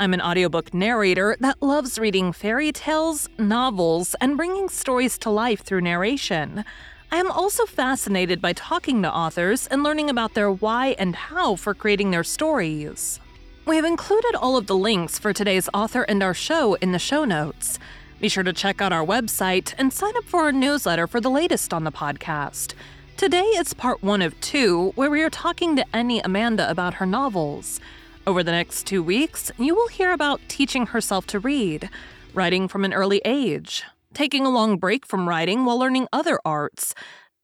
I'm an audiobook narrator that loves reading fairy tales, novels, and bringing stories to life through narration. I am also fascinated by talking to authors and learning about their why and how for creating their stories. We have included all of the links for today's author and our show in the show notes. Be sure to check out our website and sign up for our newsletter for the latest on the podcast. Today it's part one of two, where we are talking to Enni Amanda about her novels. Over the next two weeks, you will hear about teaching herself to read, writing from an early age, taking a long break from writing while learning other arts,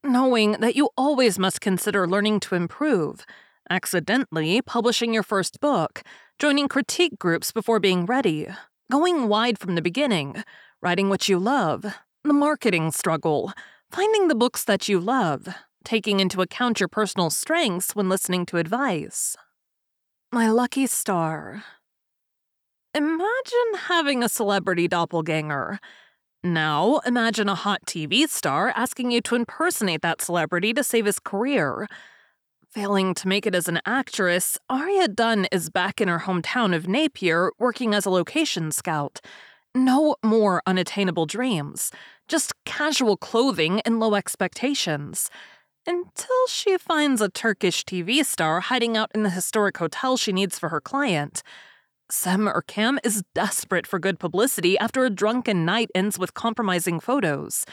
knowing that you always must consider learning to improve, accidentally publishing your first book, joining critique groups before being ready, going wide from the beginning, writing what you love, the marketing struggle, finding the books that you love, taking into account your personal strengths when listening to advice. My lucky star. Imagine having a celebrity doppelganger. Now, imagine a hot TV star asking you to impersonate that celebrity to save his career. Failing to make it as an actress, Aria Dunn is back in her hometown of Napier working as a location scout. No more unattainable dreams, just casual clothing and low expectations until she finds a Turkish TV star hiding out in the historic hotel she needs for her client. Sem Erkam is desperate for good publicity after a drunken night ends with compromising photos.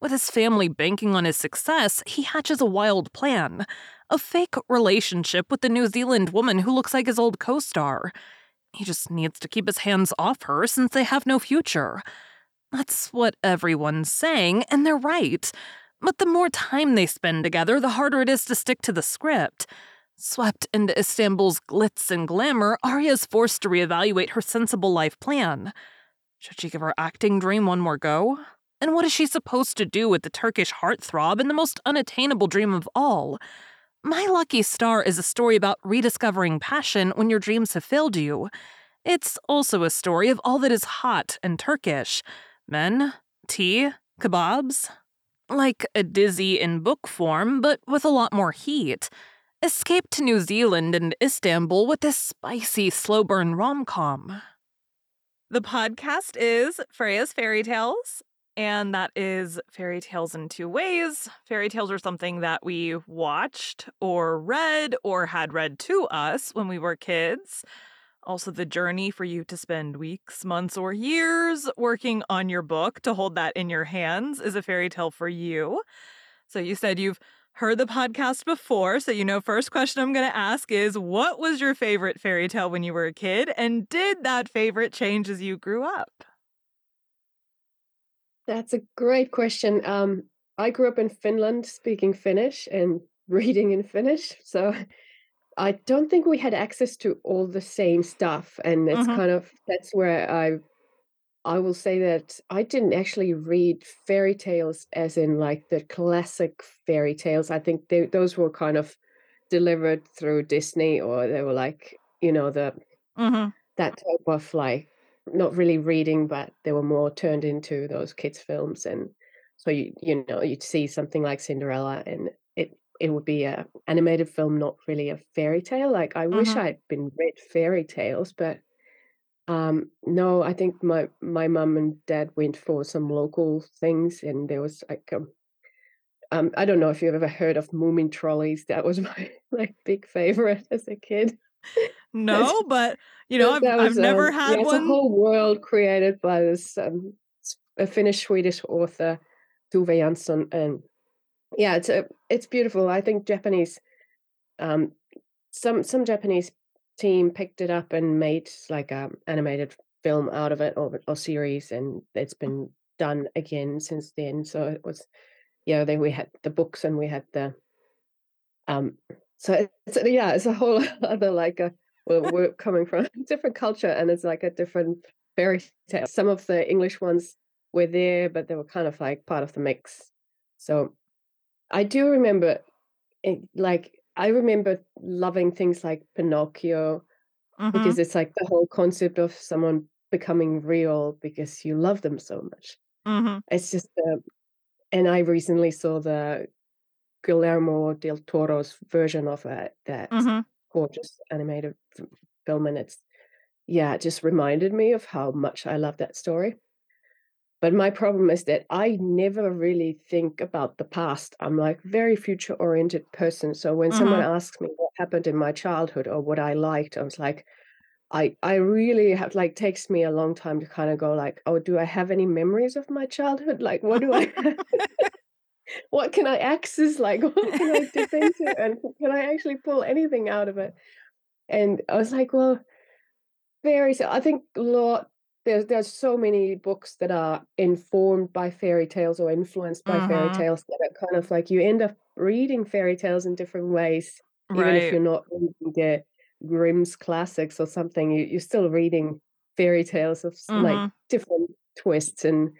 With his family banking on his success, he hatches a wild plan a fake relationship with the New Zealand woman who looks like his old co star. He just needs to keep his hands off her since they have no future. That's what everyone's saying, and they're right. But the more time they spend together, the harder it is to stick to the script. Swept into Istanbul's glitz and glamour, Aria is forced to reevaluate her sensible life plan. Should she give her acting dream one more go? And what is she supposed to do with the Turkish heartthrob and the most unattainable dream of all? My Lucky Star is a story about rediscovering passion when your dreams have failed you. It's also a story of all that is hot and Turkish men, tea, kebabs, like a dizi in book form, but with a lot more heat. Escape to New Zealand and Istanbul with this spicy, slow burn rom com. The podcast is Freya's Fairy Tales, and that is fairy tales in two ways. Fairy tales are something that we watched or read or had read to us when we were kids. Also, the journey for you to spend weeks, months, or years working on your book to hold that in your hands is a fairy tale for you. So, you said you've heard the podcast before. So, you know, first question I'm going to ask is what was your favorite fairy tale when you were a kid? And did that favorite change as you grew up? That's a great question. Um, I grew up in Finland speaking Finnish and reading in Finnish. So, I don't think we had access to all the same stuff, and it's Mhm. kind of that's where I I will say that I didn't actually read fairy tales as in like the classic fairy tales. I think they, those were kind of delivered through Disney, or they were like you know the Mhm. that type of like not really reading, but they were more turned into those kids films, and so you you know you'd see something like Cinderella, and it would be a animated film, not really a fairy tale. Like I wish Mhm. I'd been read fairy tales, but um, no, I think my my mum and dad went for some local things, and there was like um, um I don't know if you've ever heard of Moomintrolls. That was my like big favorite as a kid. No, but you know, I've that I've was, never um had yeah, it's a whole world created by this, um, a Finnish-Swedish author, Tove Jansson, and yeah, it's a it's beautiful. I think Japanese, um some some Japanese team picked it up and made like a animated film out of it or or series, and it's been done again since then. So it was yeah, then we had the books and we had the um so it's yeah, it's a whole other like a well, we're coming from a different culture and it's like a different fairy tales. Some of the English ones were there, but they were kind of like part of the mix. So I do remember, it, like, I remember loving things like Pinocchio Mhm. because it's like the whole concept of someone becoming real because you love them so much. Mhm. It's just, uh, and I recently saw the Guillermo del Toro's version of it, that Mhm. gorgeous animated film, and it's yeah, it just reminded me of how much I love that story. But my problem is that I never really think about the past. I'm, like, very future-oriented person, so when someone Mhm. asks me what happened in my childhood or what I liked, I was like I I really have like, takes me a long time to kinda go like, "Oh, do I have any memories of my childhood? Like, what do I? What can I access? Like, what can I dip into, and can I actually pull anything out of it?" And I was like, "Well" very so. I think a lot there's there's so many books that are informed by fairy tales or influenced by fairy Mhm. tales that are kind of like you end up reading fairy tales in different ways, even if you're not reading the Grimm's classics or something, you you're still reading fairy tales of like, Mhm. different twists and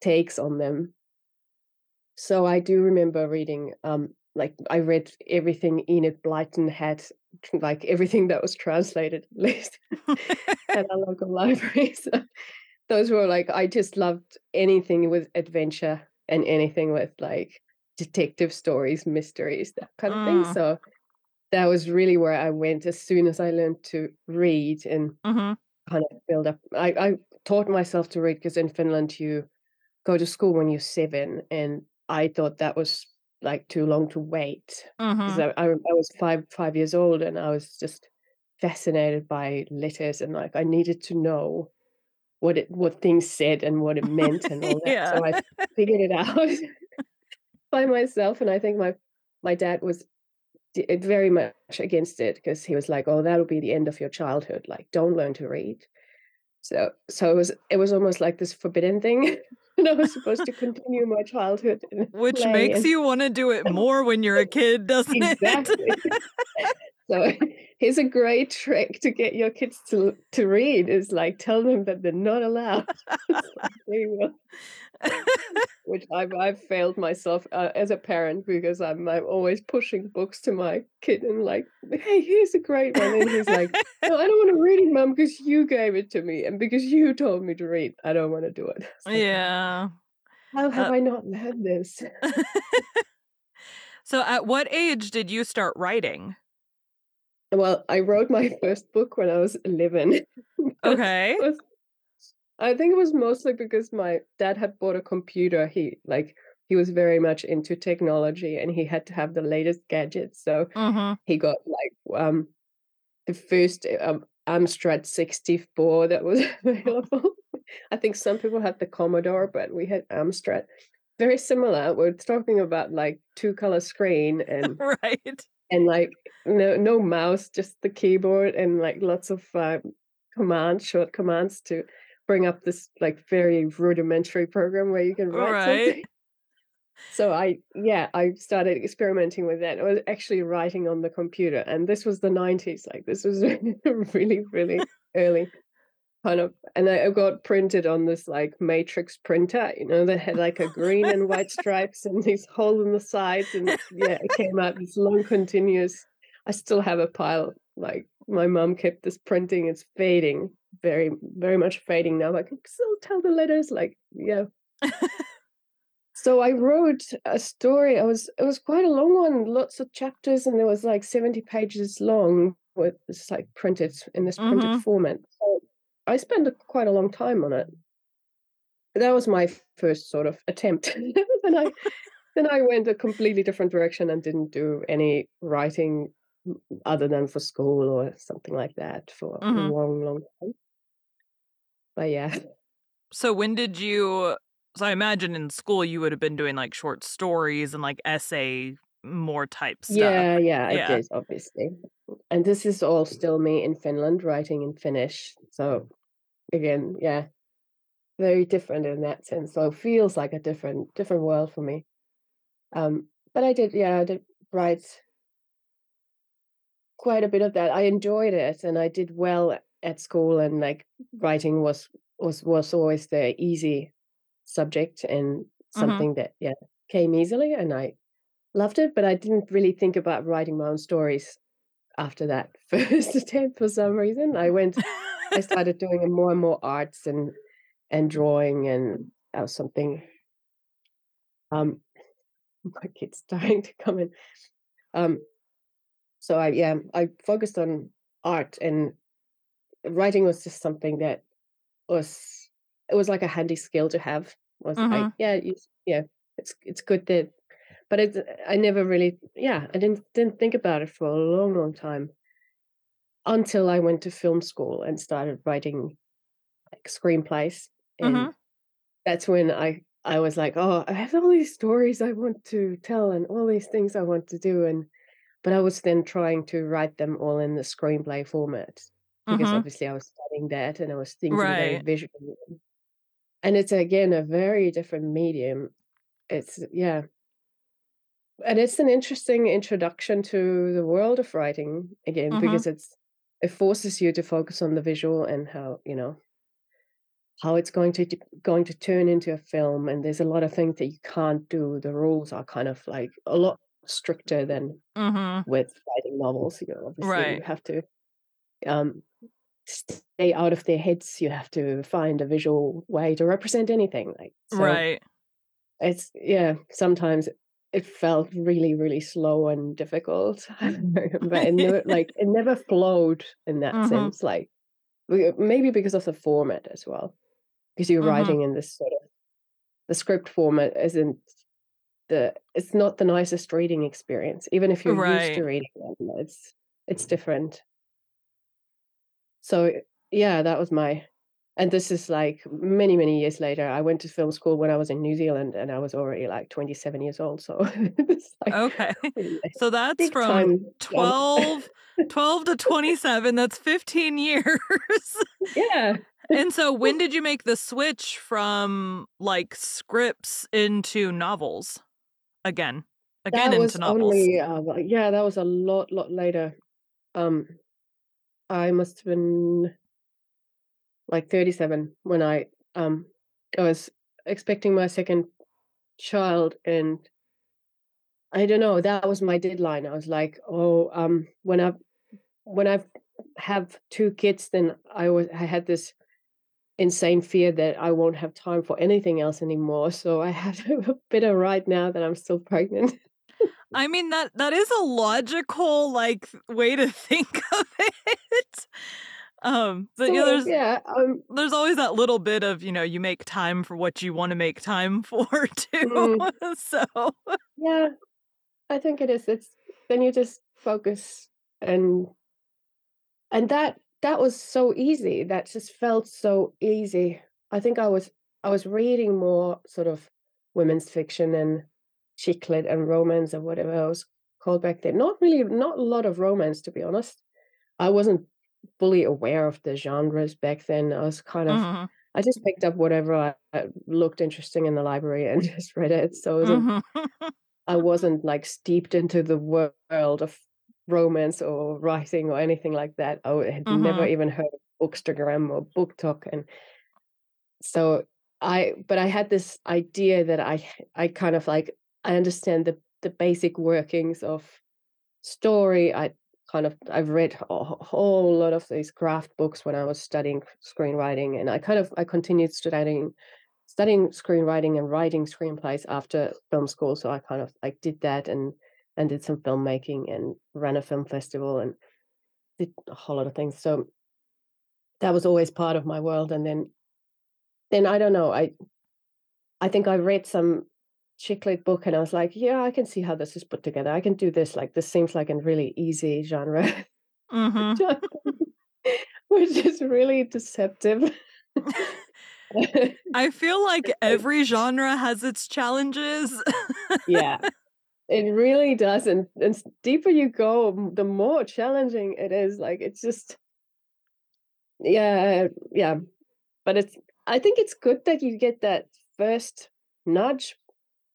takes on them. So I do remember reading, um, like, I read everything Enid Blyton had, like, everything that was translated, at least, at our local library, so those were, like I just loved anything with adventure and anything with, like, detective stories, mysteries, that kind of thing, Mm. so that was really where I went as soon as I learned to read and Mhm. kind of build up I I taught myself to read because in Finland, you go to school when you're 7, and I thought that was, like, too long to wait Mhm. I I I was 5 5 years old, and I was just fascinated by letters, and, like, I needed to know what it what things said and what it meant and all that, Yeah. so I figured it out by myself, and I think my my dad was d uh, very much against it because he was like, "Oh, that'll be the end of your childhood, like, don't learn to read." So so it was it was almost like this forbidden thing, and I was supposed to continue my childhood Which makes and you wanna do it more when you're a kid, doesn't it? So here's a great trick to get your kids to to read is, like, tell them that they're not allowed. Like, "There. Which I've I've failed myself, uh, as a parent because I'm I'm always pushing books to my kid and like, "Hey, here's a great one," and he's like, "No, I don't wanna read it, mom, because you gave it to me and because you told me to read. I don't wanna do it." "Oh, Yeah. how have Uh I not learned this?" So at what age did you start writing? Well, I wrote my first book when I was 11. Okay. was I think it was mostly because my dad had bought a computer. He like, he was very much into technology, and he had to have the latest gadgets, so Mhm. he got, like, um, the first, um, Amstrad 64 that was available. I think some people had the Commodore, but we had Amstrad. Very similar, we're talking about, like, two-color screen and Right. And, like, no no mouse, just the keyboard and, like, lots of, uh, commands short commands to bring up this, like, very rudimentary program where you can write Right. something. So I yeah, I started experimenting with that. I was actually writing on the computer, and this was the '90s, like, this was really, really early, kind of and I I got printed on this, like, matrix printer, you know, that had, like, a green and white stripes and these hole in the sides, and yeah, it came out this long continuous I still have a pile, like, my mom kept this printing, it's fading, very very much fading now, I can still tell the letters, like, yeah. So I wrote a story, it was it was quite a long one, lots of chapters, and it was, like, 70 pages long with this, like, printed in this printed Mhm. format, so I spent a quite a long time on it. That was my first sort of attempt. Then I then I went a completely different direction and didn't do any writing other than for school or something like that for a Mhm. long, long time. But yeah. So when did you so I imagine in school you would have been doing, like, short stories and, like, essay more type stuff. Yeah, yeah, Yeah. did, obviously. And this is all still me in Finland writing in Finnish, so again, yeah, very different in that sense, so it feels like a different different world for me. Um, but I did yeah, I did write quite a bit of that. I enjoyed it, and I did well at school and like writing was was was always the easy subject and Mhm. something that yeah came easily and I loved it, but I didn't really think about writing my own stories after that first attempt for some reason. I went I started doing more and more arts and and drawing and was something um my kid's starting to come in. Um so I yeah, I focused on art and writing was just something that was it was like a handy skill to have. Was like, Mhm. yeah, you, yeah, it's it's good that but it's I never really yeah, I didn't didn't think about it for a long, long time until I went to film school and started writing like screenplays. And Mhm. that's when I I was like, oh, I have all these stories I want to tell and all these things I want to do. And but I was then trying to write them all in the screenplay format because Mhm. obviously I was studying that and I was thinking very Right. visually. And it's again a very different medium. It's yeah. And it's an interesting introduction to the world of writing again Mhm. because it's it forces you to focus on the visual and how, you know, how it's going to going to turn into a film and there's a lot of things that you can't do. The rules are kind of like a lot stricter than Mhm. with writing novels. You know, obviously you have to um stay out of their heads. You have to find a visual way to represent anything. Like so Right. It's yeah, sometimes it felt really, really slow and difficult, but it never like, it never flowed in that Mhm. sense, like, maybe because of the format as well, because you're Mhm. writing in this sort of the script format isn't the it's not the nicest reading experience, even if you're used to reading them, it's it's different. So, yeah, that was my and this is, like, many, many years later. I went to film school when I was in New Zealand, and I was already, like, 27 years old, so like, Okay. So that's from time 12 12 to 27, that's 15 years. Yeah. And so when did you make the switch from, like, scripts into novels? Again. Again That into was novels. only, uh, yeah, that was a lot, lot later. Um, I must have been, like, 37 when I, um I was expecting my 2nd child, and I don't know, that was my deadline. I was like, "Oh, um, when I when I have 2 kids, then I was I had this insane fear that I won't have time for anything else anymore, so I have to better right now that I'm still pregnant. I mean, that that is a logical, like, way to think of it. Um, but, yeah, Sort of, there's yeah, um, there's always that little bit of, you know, you make time for what you wanna make time for too. mm, So yeah, I think it is. It's then you just focus and and that that was so easy. That just felt so easy. I think I was I was reading more sort of women's fiction and chick lit and romance or whatever was called back then. Not really, not a lot of romance, to be honest. I wasn't fully aware of the genres back then. I was kind of Mhm. I just picked up whatever I, I looked interesting in the library and just read it. So it wasn't Mhm. I wasn't like steeped into the world of romance or writing or anything like that. I had never Mhm. even heard of Bookstagram or BookTok, and so I but I had this idea that I I kind of like I understand the the basic workings of story. I kind of I've read a whole lot of these craft books when I was studying screenwriting, and I kind of I continued studying studying screenwriting and writing screenplays after film school. So I kind of like did that and and did some filmmaking and ran a film festival and did a whole lot of things. So that was always part of my world. And then then I don't know. I I think I read some chick lit book and I was like, yeah, I can see how this is put together. I can do this. Like this seems like a really easy genre, Mhm. which is really deceptive. I feel like every genre has its challenges. yeah, it really does. And, and deeper you go, the more challenging it is. Like it's just, yeah, yeah. But it's, I think it's good that you get that first nudge,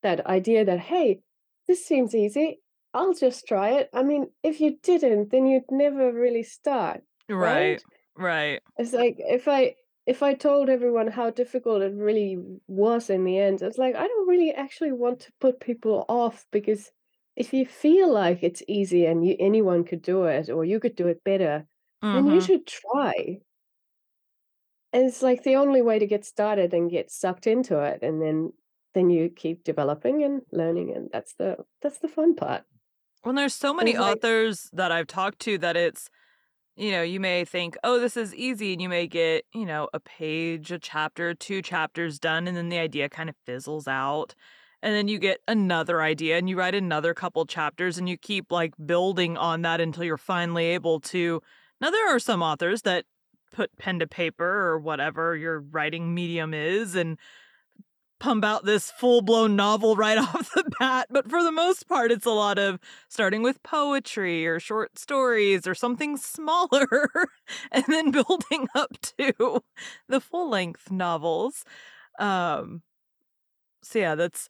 that idea that, hey, this seems easy. I'll just try it. I mean, if you didn't, then you'd never really start, Right. right? Right. It's like if I if I told everyone how difficult it really was in the end, it's like I don't really actually want to put people off because if you feel like it's easy and you anyone could do it or you could do it better, then you Mhm. should try. And it's like the only way to get started and get sucked into it, and then then you keep developing and learning, and that's the that's the fun part. Well, there's so many like authors that I've talked to that it's you know, you may think, "Oh, this is easy," and you may get, you know, a page, a chapter, 2 chapters done, and then the idea kind of fizzles out. And then you get another idea, and you write another couple chapters, and you keep, like, building on that until you're finally able to now there are some authors that put pen to paper or whatever your writing medium is and pump out this full-blown novel right off the bat, but for the most part, it's a lot of starting with poetry or short stories or something smaller and then building up to the full-length novels. Um, so yeah, that's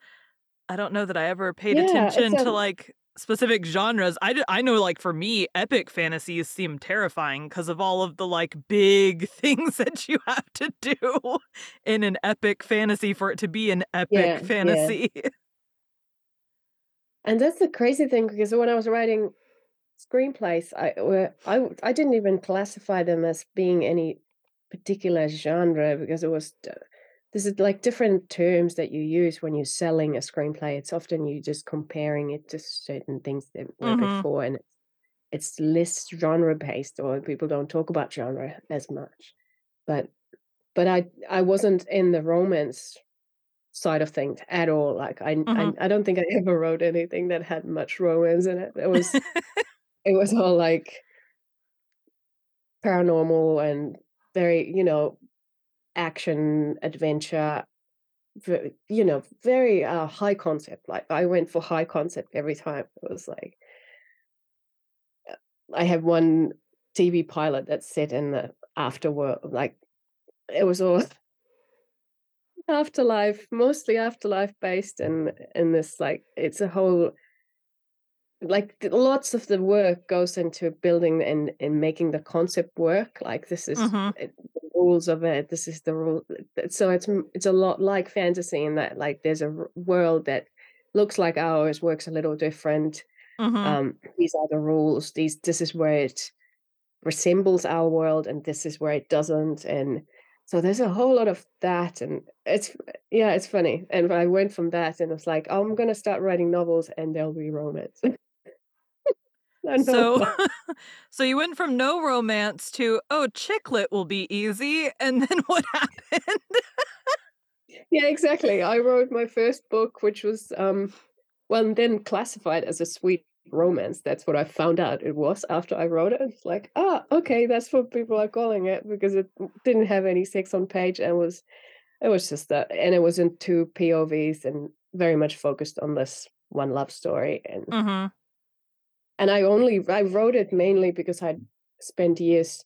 I don't know that I ever paid yeah, attention to, um like, specific genres. I, I know, like, for me, epic fantasies seem terrifying because of all of the, like, big things that you have to do in an epic fantasy for it to be an epic yeah, yeah. fantasy. And that's the crazy thing because when I was writing screenplays, I I I didn't even classify them as being any particular genre because it was d this is like different terms that you use when you're selling a screenplay. It's often you just comparing it to certain things that were Mhm, before, and it's less genre based, or people don't talk about genre as much. But but I I wasn't in the romance side of things at all. Like I I mhm. I don't think I ever wrote anything that had much romance in it. It was it was all like paranormal and very, you know, action, adventure, you know, very, uh, high concept. Like, I went for high concept every time. It was like I have one TV pilot that's set in the afterworld, like, it was all afterlife, mostly afterlife based and in this, like it's a whole like lots of the work goes into building and and making the concept work like this is Mhm, it, the rules of it this is the rule so it's it's a lot like fantasy in that like there's a world that looks like ours works a little different mhm. um these are the rules these this is where it resembles our world and this is where it doesn't and so there's a whole lot of that and it's yeah it's funny and i went from that and it's like oh, i'm gonna start writing novels and they'll be romance So so you went from no romance to, "Oh, chick lit will be easy," and then what happened? Yeah, exactly. I wrote my first book, which was, um, well, then classified as a sweet romance. That's what I found out it was after I wrote it. It's like, ah, okay, that's what people are calling it because it didn't have any sex on page and was it was just that, and it was in two POVs and very much focused on this one love story. And Mhm, and I only I wrote it mainly because I'd spent years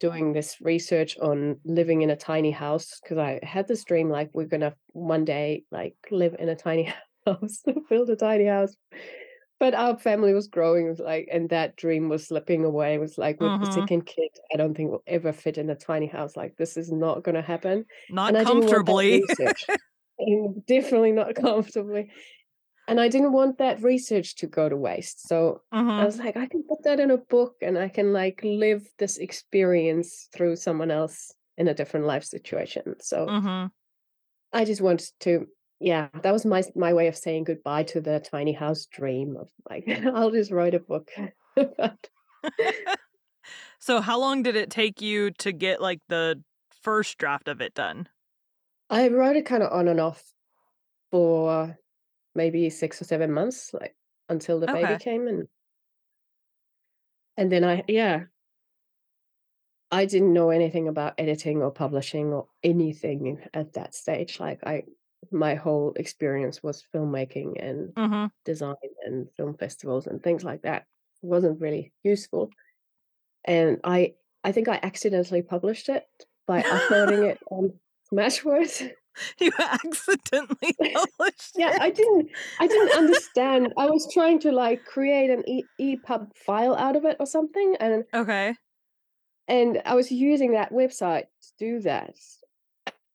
doing this research on living in a tiny house because I had this dream like we're gonna one day like live in a tiny house, build a tiny house. But our family was growing, was like, and that dream was slipping away. It was like with the mhm. second kid, I don't think we'll ever fit in a tiny house. Like this is not gonna happen. Not I that comfortably. definitely not comfortably. And I didn't want that research to go to waste, so I Mhm, was like, "I can put that in a book, and I can, like, live this experience through someone else in a different life situation." So, mhm. I just wanted to yeah, that was my my way of saying goodbye to the tiny house dream of, like, I'll just write a book So how long did it take you to get, like, the first draft of it done? I wrote it kinda on and off for maybe 6 or 7 months, like, until the baby came, and and then I yeah. I didn't know anything about editing or publishing or anything at that stage. Like I my whole experience was filmmaking and Mhm. design and film festivals and things like that. It wasn't really useful. And I I think I accidentally published it by uploading it on Smashwords. You accidentally published yeah, I didn't I didn't understand. I was trying to like create an e EPUB file out of it or something and Okay. and I was using that website to do that.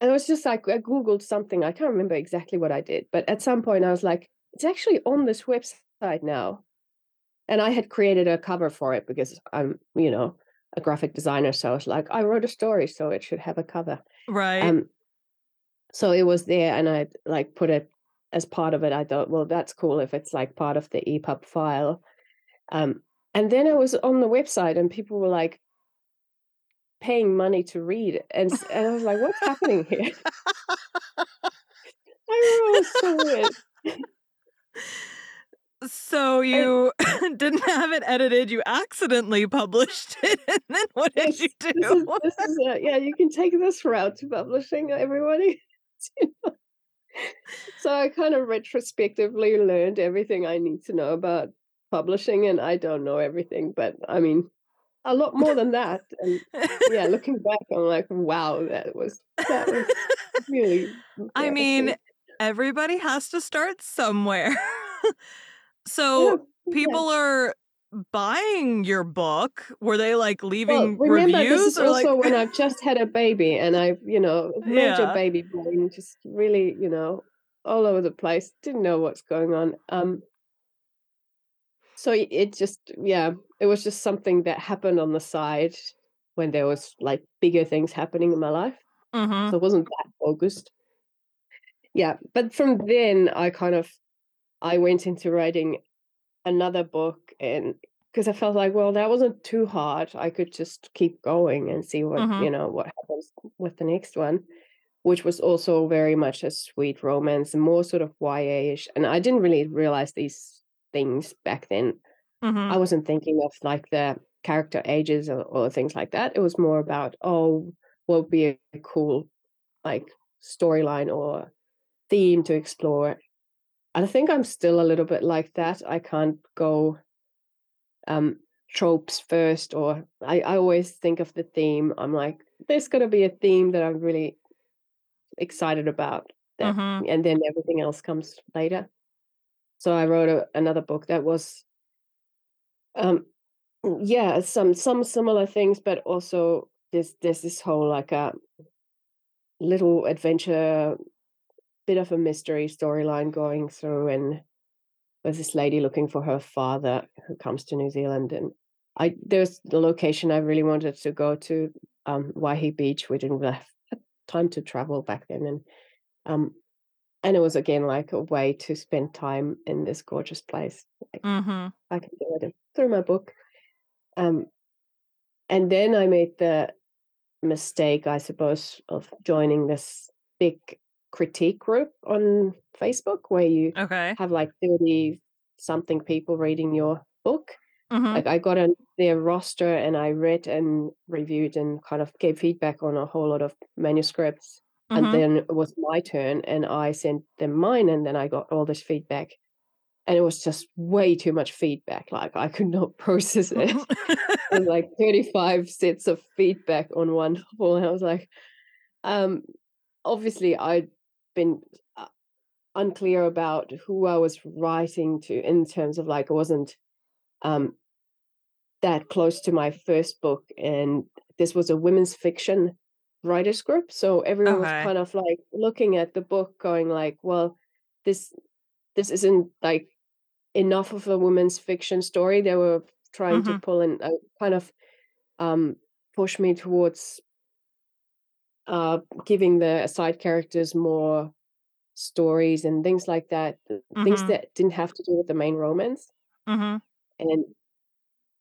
And I was just like, I Googled something. I can't remember exactly what I did, but at some point I was like, it's actually on this website now. And I had created a cover for it because I'm, you know, a graphic designer. So I was like, I wrote a story, so it should have a cover. Right. Um, so it was there, and I like put it as part of it. I thought, well, that's cool if it's like part of the EPUB file. Um, and then I was on the website, and people were like paying money to read, and and I was like, what's happening here? I was so weird. So you didn't have it edited, you accidentally published it, and then what did Yes, you this is do? this is a yeah, you can take this route to publishing, everybody. So I kind of retrospectively learned everything I need to know about publishing, and I don't know everything, but I mean, a lot more than that. And yeah, looking back, I'm like, wow, that was that was really I mean, everybody has to start somewhere. So yeah. people are buying your book. Were they like Well, leaving remember, this reviews is or like also when I've just had a baby, and I've, you know, major Yeah. baby brain, just really, you know, all over the place. Didn't know what's going on. Um, so it just, yeah, it was just something that happened on the side when there was like bigger things happening in my life. Mhm. So it wasn't that focused. Yeah, but from then I kind of I went into writing another book and because I felt like, well, that wasn't too hard. I could just keep going and see what, Mhm. you know, what happens with the next one, which was also very much a sweet romance and more sort of YA-ish. And I didn't really realize these things back then. I Mhm. wasn't thinking of like the character ages or, or things like that. It was more about, oh, what would be a cool like storyline or theme to explore. I think I'm still a little bit like that. I can't go um tropes first or I, I always think of the theme. I'm like, there's gonna be a theme that I'm really excited about that Mhm. and then everything else comes later. So I wrote a, another book that was um yeah, some some similar things, but also there's there's this whole like a little adventure, bit of a mystery storyline going through and there's this lady looking for her father who comes to New Zealand and I there's the location I really wanted to go to, um, Waihi Beach. We didn't have time to travel back then and um and it was again like a way to spend time in this gorgeous place. Like Mhm. I can do it through my book. Um and then I made the mistake, I suppose, of joining this big critique group on Facebook where you Okay. have like 30 something people reading your book. Mhm. Like I got on their roster and I read and reviewed and kind of gave feedback on a whole lot of manuscripts. And Mhm. then it was my turn and I sent them mine and then I got all this feedback. And it was just way too much feedback. Like I could not process it. It was like 35 sets of feedback on one novel. And I was like, um, obviously I'd been uh, unclear about who I was writing to in terms of like I wasn't um that close to my first book and this was a women's fiction writers group so everyone was kind of like looking at the book going like well this this isn't like enough of a women's fiction story they were trying to Mhm. pull and uh, kind of um push me towards uh giving the side characters more stories and things like that th- things that didn't have to do with the main romance Mhm. and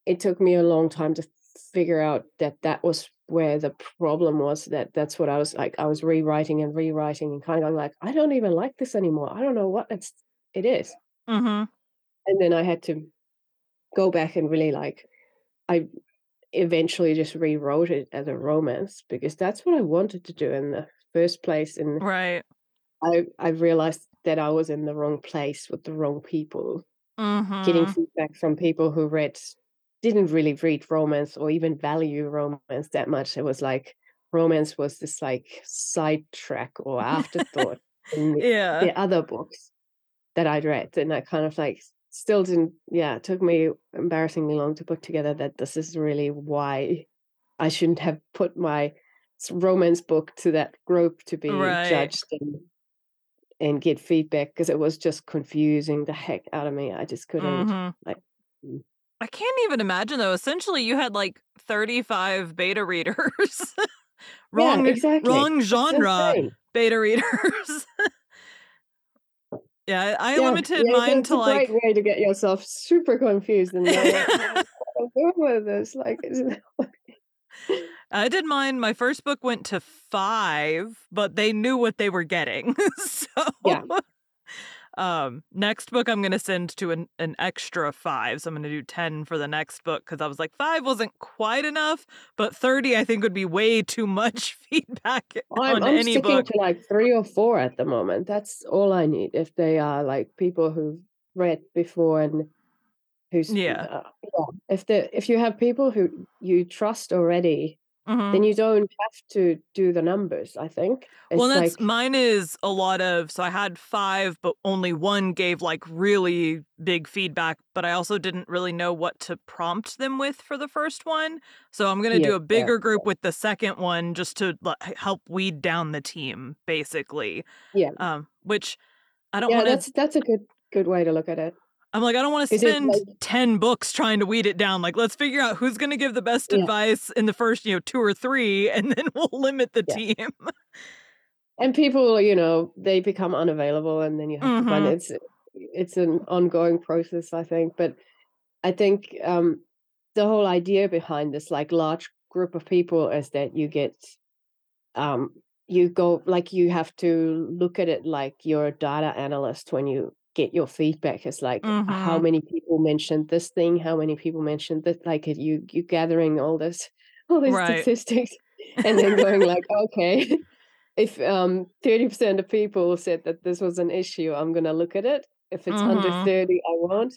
It took me a long time to figure out that that was where the problem was, that that's what I was like, I was rewriting and rewriting and kind of going like, "I don't even like this anymore. I don't know what it's it is." Mhm. And then I had to go back and really like I eventually just rewrote it as a romance because that's what I wanted to do in the first place, and Right. I I realized that I was in the wrong place with the wrong people. Getting Mhm. feedback from people who read didn't really read romance or even value romance that much. It was like romance was this like sidetrack or afterthought in the, Yeah. the other books that I'd read. And I kind of like still didn't yeah, it took me embarrassingly long to put together that this is really why I shouldn't have put my romance book to that group to be Right. judged and and get feedback because it was just confusing the heck out of me. I just couldn't Mhm. like mm. I can't even imagine though. Essentially, you had like 35 beta readers. Yeah, wrong exactly. wrong genre beta readers. yeah, I Yeah, limited yeah, mine to a great like way to get yourself super confused and know what what I'm doing with this. Like, I did mine. My first book went to 5, but they knew what they were getting. so Yeah. Um next book I'm going to send to an, an extra 5. So I'm going to do 10 for the next book cuz I was like 5 wasn't quite enough, but 30 I think would be way too much feedback I'm on I'm any sticking book. to like 3 or 4 at the moment. That's all I need if they are like people who've read before and who's Yeah. uh, yeah. If the if you have people who you trust already, Mhm. then you don't have to do the numbers, I think. Well, that's like mine is a lot of so I had 5, but only 1 gave like really big feedback, but I also didn't really know what to prompt them with for the first one. So I'm going to Yeah, do a yeah, bigger group with the second one just to like, help weed down the team basically. yeah. Um which I don't Yeah, want to that's that's a good good way to look at it. I'm like I don't want to spend like 10 books trying to weed it down. Like let's figure out who's going to give the best Yeah. advice in the first, you know, 2 or 3 and then we'll limit the Yeah. team. And people, you know, they become unavailable and then you have to find Mhm. it's it's an ongoing process, I think. But I think um the whole idea behind this like large group of people is that you get um you go like you have to look at it like you're a data analyst when you get your feedback. It's like how Mhm. many people mentioned this thing, how many people mentioned that like you you gathering all this all these Right. statistics and then going like, okay, if um 30% of people said that this was an issue, I'm gonna look at it. If it's under Mhm. 30, I won't.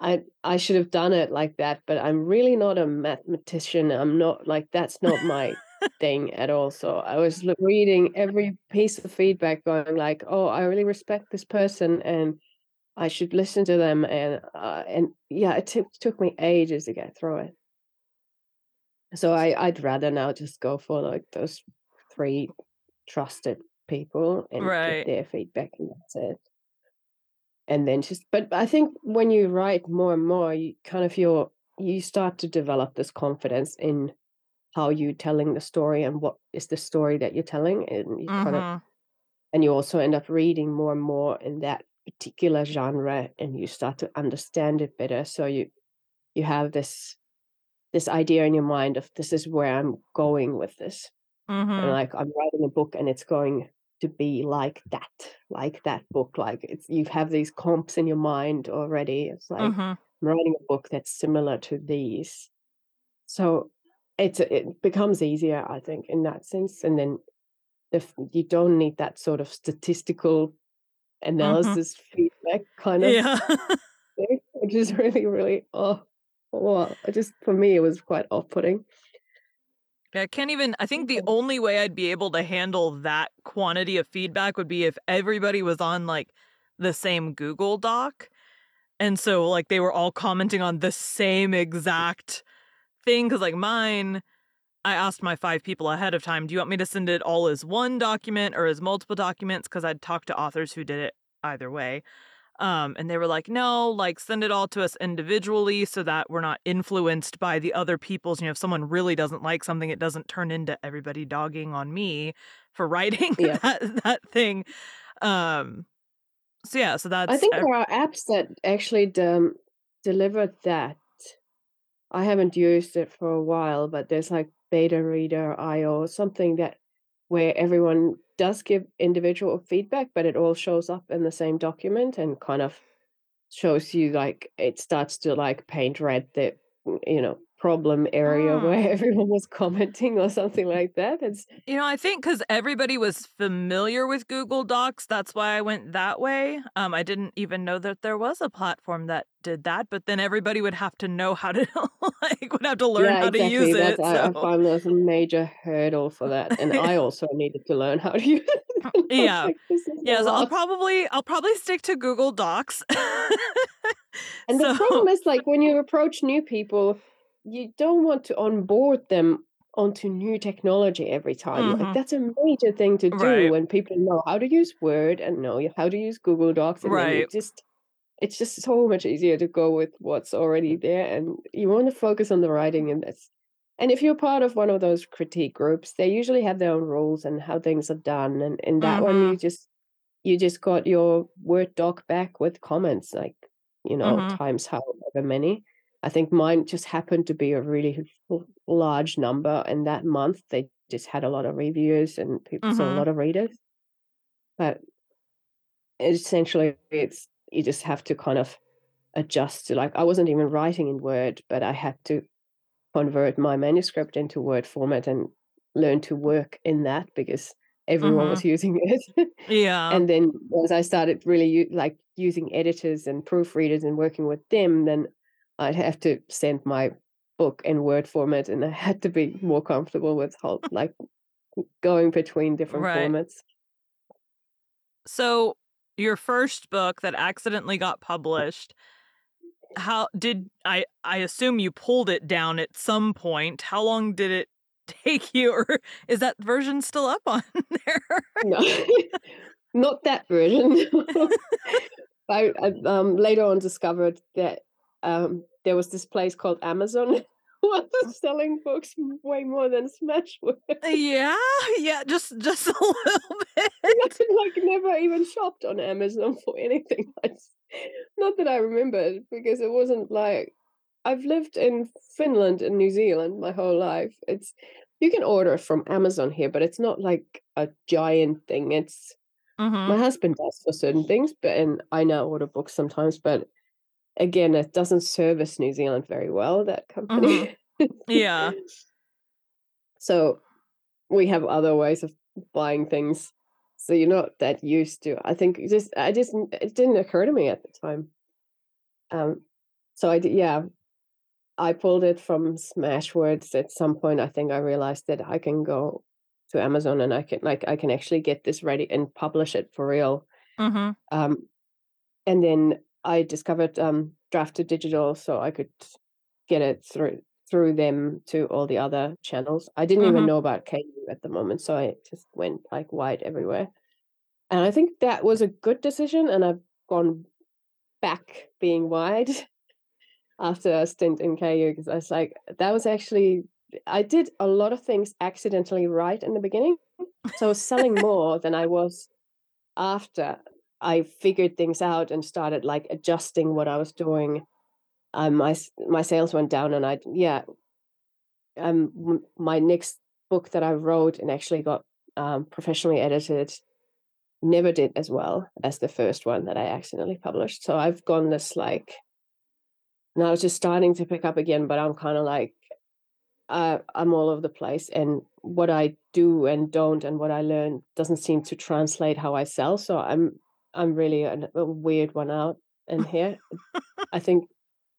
I I should have done it like that, but I'm really not a mathematician. I'm not like that's not my thing at all. So I was reading every piece of feedback, going like, "Oh, I really respect this person, and I should listen to them." And uh, and yeah, it took took me ages to get through it. So I I'd rather now just go for like those three trusted people and get their feedback, and that's it. And then just but I think when you write more and more, you kind of feel you start to develop this confidence in how you telling the story and what is the story that you're telling, and you kind of Mhm. and you also end up reading more and more in that particular genre, and you start to understand it better. So you you have this this idea in your mind of this is where I'm going with this. And, Mhm. like, I'm writing a book and it's going to be like that, like that book, like, it's you have these comps in your mind already. It's like, Mhm. I'm writing a book that's similar to these. So, it's it becomes easier, I think, in that sense, and then if you don't need that sort of statistical Analysis mm-hmm. feedback kind of Yeah. thing, which is really, really, oh, well, it just for me, it was quite off-putting. Yeah, I can't even I think the mm-hmm. only way I'd be able to handle that quantity of feedback would be if everybody was on, like, the same Google Doc, and so, like, they were all commenting on the same exact thing. Because like, mine I asked my 5 people ahead of time, "Do you want me to send it all as 1 document or as multiple documents?" Because I'd talked to authors who did it either way. Um, and they were like, "No, like, send it all to us individually so that we're not influenced by the other people's" you know, if someone really doesn't like something, it doesn't turn into everybody dogging on me for writing Yeah. that that thing. Um, so yeah, so that's. I think there are apps that actually deliver that. I haven't used it for a while, but there's like Beta Reader IO, something that where everyone does give individual feedback, but it all shows up in the same document and kind of shows you like it starts to like paint red mm, you know problem area where Mm. everyone was commenting or something like that. It's You know, I think because everybody was familiar with Google Docs, that's why I went that way. Um, I didn't even know that there was a platform that did that, but then everybody would have to know how to like, would have to learn yeah, how to use. That's it, I, so I find there's a major hurdle for that, and I also needed to learn how to use it. Yeah. like, this is a Yeah, so I'll probably I'll probably stick to Google Docs. And the problem is, like, when you approach new people, you don't want to onboard them onto new technology every time. Like, Mhm. that's a major thing to do Right. when people know how to use Word and know how to use Google Docs, and Right. just it's just so much easier to go with what's already there, and you wanna focus on the writing and this and if you're part of one of those critique groups, they usually have their own rules and how things are done, and in that one, you just you just got your Word doc back with comments, like, you know, Mhm. times however many. I think mine just happened to be a really large number, and that month, they just had a lot of reviews and peop so a Mhm. lot of readers. But essentially, it's you just have to kind of adjust to, like I wasn't even writing in Word, but I had to convert my manuscript into Word format and learn to work in that because everyone Mhm. was using it. Yeah. And then as I started really u like, using editors and proofreaders and working with them, then I'd have to send my book in Word format, and I had to be more comfortable with how like, going between different Right. formats. So, your first book that accidentally got published, how did I I assume you pulled it down at some point. How long did it take you, or is that version still up on there? No. Not that version. I I, um, later on discovered that, um, there was this place called Amazon was selling books way more than Smashwords. Yeah, yeah, just just a little bit. like, never even shopped on Amazon for anything. Not that I remembered, because it wasn't like I've lived in Finland and New Zealand my whole life. It's you can order from Amazon here, but it's not like a giant thing. It's my Mhm. husband does for certain things, but and I now order books sometimes, but again, it doesn't service New Zealand very well, that company. Yeah. So, we have other ways of buying things, so you're not that used to I think just I just it didn't occur to me at the time. Um, so I di yeah. I pulled it from Smashwords at some point, I think I realized that I can go to Amazon and I can like, I can actually get this ready and publish it for real. Mhm. Um, and then I discovered, um, Draft2Digital, so I could get it through through them to all the other channels. I didn't even Mhm. know about KU at the moment, so I just went, like, wide everywhere. And I think that was a good decision, and I've gone back being wide after a stint in KU because I was like, that was actually I did a lot of things accidentally right in the beginning. So I was selling more than I was after I figured things out and started, like, adjusting what I was doing. Um, my my sales went down and I'd yeah. Um, my next book that I wrote and actually got, um, professionally edited never did as well as the first one that I accidentally published. So I've gone this, like now it's just starting to pick up again, but I'm kinda like, uh, I'm all over the place, and what I do and don't and what I learn doesn't seem to translate how I sell, so I'm I'm really an a weird one out in here. I think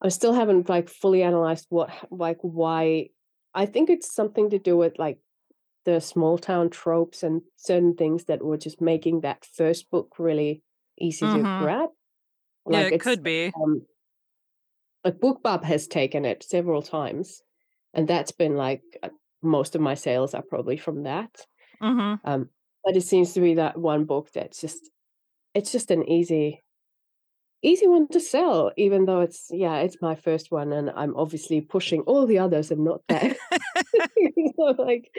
I still haven't, like, fully analyzed what like, why I think it's something to do with, like, the small town tropes and certain things that were just making that first book really easy to Mhm. grab. Yeah, Like, it could be. um like, BookBub has taken it several times, and that's been, like, uh most of my sales are probably from that. Mhm. Um, but it seems to be that one book that's just it's just an easy easy one to sell, even though it's yeah, it's my first one, and I'm obviously pushing all the others and not that. So, like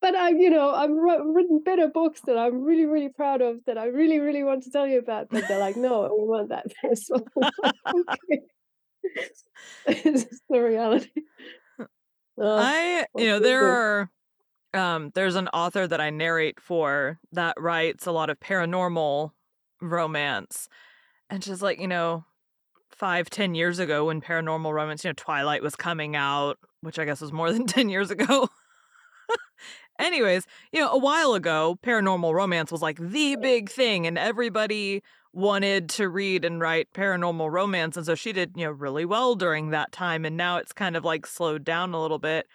but I'm you know, I've written better books that I'm really, really proud of that I really, really want to tell you about, but they're like, "No, we want that first one." "Okay." It's just the reality. Oh, I you know, there are um, there's an author that I narrate for that writes a lot of paranormal romance, and she's like, you know, five, ten years ago when paranormal romance you know, Twilight was coming out, which I guess was more than 10 years ago. Anyways, you know, a while ago, paranormal romance was, like, the big thing, and everybody wanted to read and write paranormal romance, and so she did, you know, really well during that time, and now it's kind of, like, slowed down a little bit.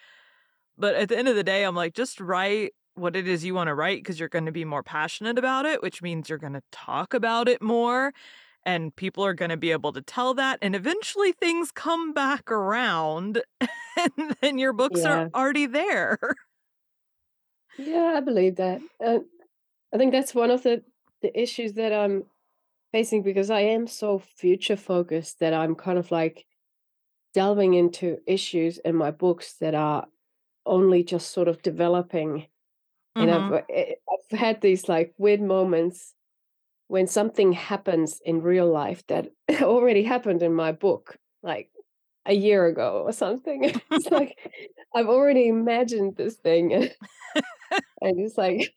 But at the end of the day, I'm like, "Just write what it is you wanna write because you're gonna be more passionate about it, which means you're gonna talk about it more, and people are gonna be able to tell that, and eventually things come back around, and then your books are already there." Yeah, I believe that. Uh, I think that's one of the the issues that I'm facing because I am so future focused that I'm kind of like delving into issues in my books that are only just sort of developing. And mm-hmm. I've I've had these like weird moments when something happens in real life that already happened in my book, like a year ago or something. It's like I've already imagined this thing and it's like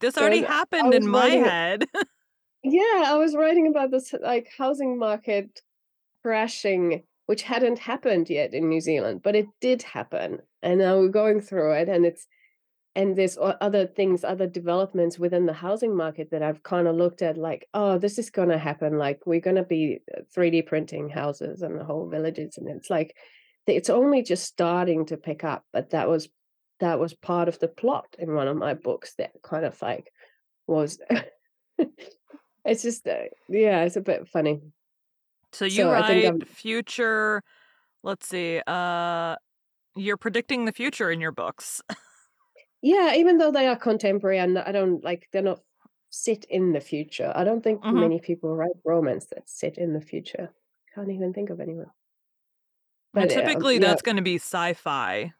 this already happened in my writing head. Yeah, I was writing about this, like, housing market crashing, which hadn't happened yet in New Zealand, but it did happen, and now we're going through it, and it's and there's other things, other developments within the housing market that I've kinda looked at like, "Oh, this is gonna happen, like, we're gonna be, uh, 3D printing houses and the whole villages," and it's like, it's only just starting to pick up, but that was that was part of the plot in one of my books that kind of, like, was It's just, uh yeah, it's a bit funny. So you So write future let's see, uh, you're predicting the future in your books. yeah, even though they are contemporary and I don't like, they're not set in the future. I don't think Mhm. many people write romance that's set in the future. Can't even think of anyone. And But, um, typically, yeah that's gonna be sci-fi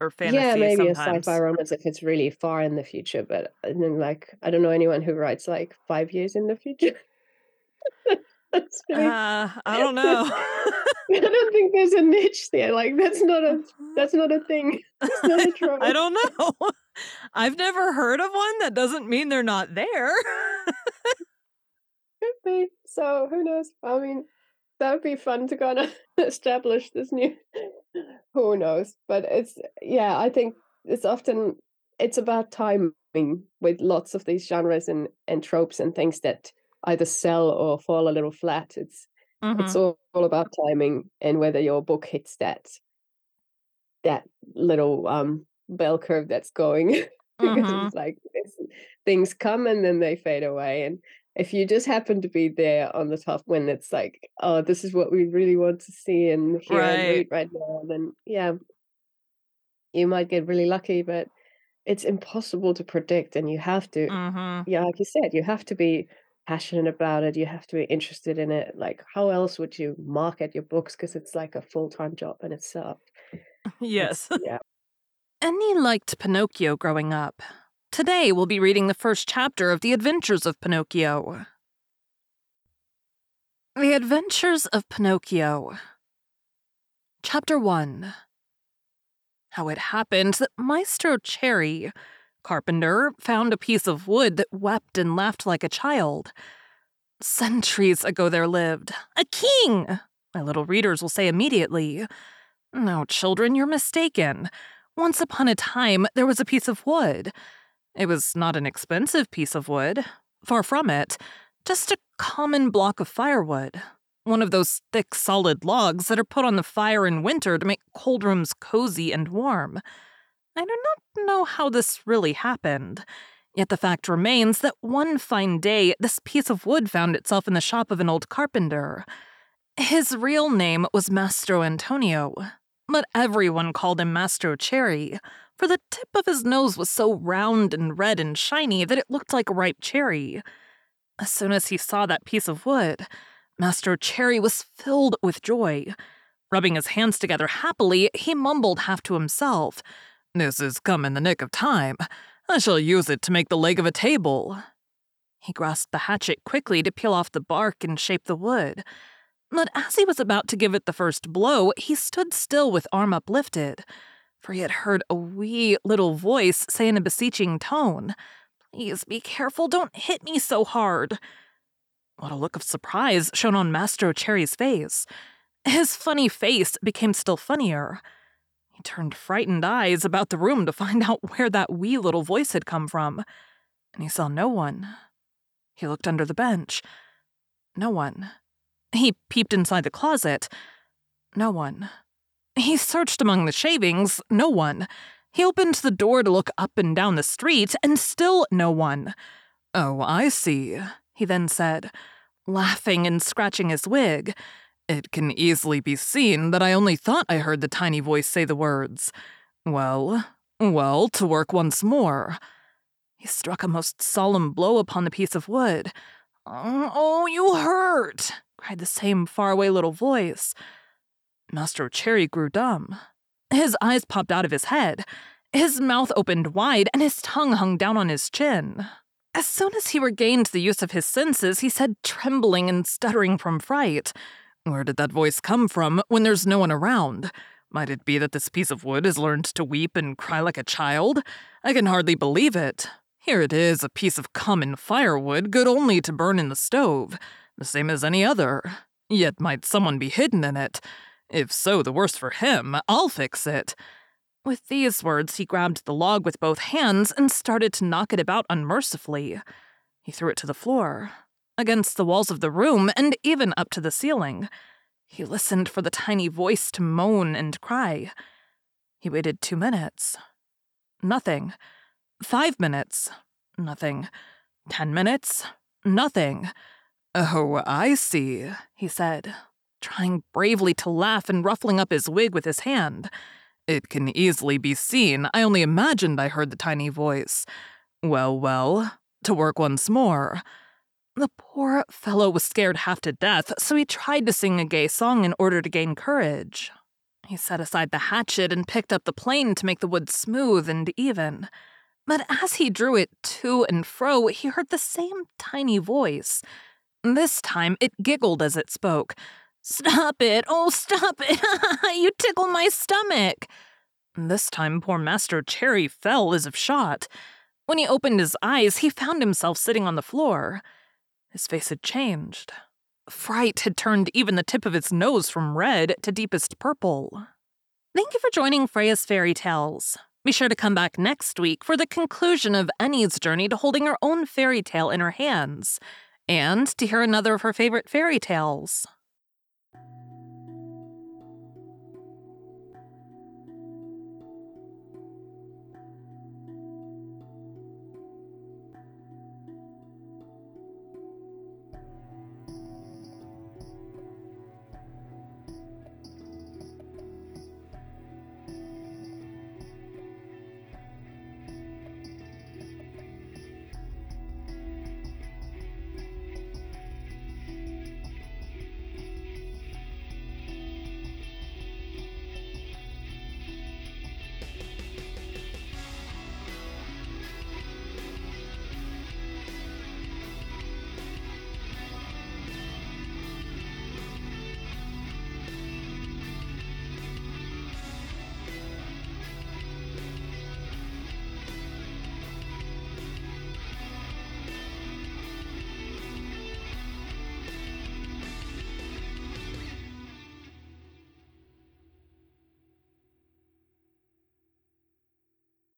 or fantasy. yeah, maybe a sci-fi romance if it's really far in the future, but then, like, I don't know anyone who writes, like, 5 years in the future. Uh, I don't know. I don't think there's a niche there, like, that's not a that's not a thing. It's not a I trope. I don't know. I've never heard of one, that doesn't mean they're not there. Could be. So, who knows? I mean, that would be fun to kinda establish this new who knows? But it's yeah, I think it's often it's about timing with lots of these genres and and tropes and things that either sell or fall a little flat. It's it's Mhm. all all about timing and whether your book hits that that little, um, bell curve that's going because Mhm. it's like it's things come and then they fade away, and if you just happen to be there on the top when it's like, "Oh, this is what we really want to see and hear and Right. read right now," then yeah, you might get really lucky, but it's impossible to predict, and you have to Mhm. yeah, like you said, you have to be passionate about it, you have to be interested in it, like, how else would you market your books? Because it's like a full-time job in itself. It's Yes. yeah. Enni liked Pinocchio growing up. Today, we'll be reading the first chapter of The Adventures of Pinocchio. The Adventures of Pinocchio. Chapter 1 How it happened that Maestro Cherry, carpenter, found a piece of wood that wept and laughed like a child. Centuries ago there lived a king, my little readers will say immediately. No, children, you're mistaken. Once upon a time, there was a piece of wood. It was not an expensive piece of wood. Far from it. Just a common block of firewood. One of those thick, solid logs that are put on the fire in winter to make cold rooms cozy and warm. I do not know how this really happened. Yet the fact remains that one fine day, this piece of wood found itself in the shop of an old carpenter. His real name was Mastro Antonio, but everyone called him Mastro Cherry, for the tip of his nose was so round and red and shiny that it looked like a ripe cherry. As soon as he saw that piece of wood, Mastro Cherry was filled with joy. Rubbing his hands together happily, he mumbled half to himself, This has come in the nick of time. I shall use it to make the leg of a table. He grasped the hatchet quickly to peel off the bark and shape the wood. But as he was about to give it the first blow, he stood still with arm uplifted, for he had heard a wee little voice say in a beseeching tone, Please be careful, don't hit me so hard. What a look of surprise shone on Mastro Cherry's face. His funny face became still funnier. Turned frightened eyes about the room to find out where that wee little voice had come from, and he saw no one. He looked under the bench. No one. He peeped inside the closet. No one. He searched among the shavings. No one. He opened the door to look up and down the street, and still no one. Oh, I see, he then said, laughing and scratching his wig. It can easily be seen that I only thought I heard the tiny voice say the words. Well, Well, to work once more. He struck a most solemn blow upon the piece of wood. Oh, oh, you hurt! cried the same faraway little voice. Master Cherry grew dumb. His eyes popped out of his head. His mouth opened wide, and his tongue hung down on his chin. As soon as he regained the use of his senses, he said, trembling and stuttering from fright, Where did that voice come from when there's no one around? Might it be that this piece of wood has learned to weep and cry like a child? I can hardly believe it. Here it is, a piece of common firewood, good only to burn in the stove, the same as any other. Yet might someone be hidden in it? If so, the worse for him. I'll fix it. With these words, he grabbed the log with both hands and started to knock it about unmercifully. He threw it to the floor, against the walls of the room, and even up to the ceiling. He listened for the tiny voice to moan and cry. He waited two minutes. Nothing. Five minutes. Nothing. Ten minutes. Nothing. Oh, I see, he said, trying bravely to laugh and ruffling up his wig with his hand. It can easily be seen. I only imagined I heard the tiny voice. Well, well, to work once more. The poor fellow was scared half to death, so he tried to sing a gay song in order to gain courage. He set aside the hatchet and picked up the plane to make the wood smooth and even. But as he drew it to and fro, he heard the same tiny voice. This time it giggled as it spoke, Stop it! Oh, stop it! you tickle my stomach! This time, poor Master Cherry fell as if shot. When he opened his eyes, he found himself sitting on the floor. His face had changed. Fright had turned even the tip of his nose from red to deepest purple. Thank you for joining Freya's Fairy Tales. Be sure to come back next week for the conclusion of Enni's journey to holding her own fairy tale in her hands, and to hear another of her favorite fairy tales.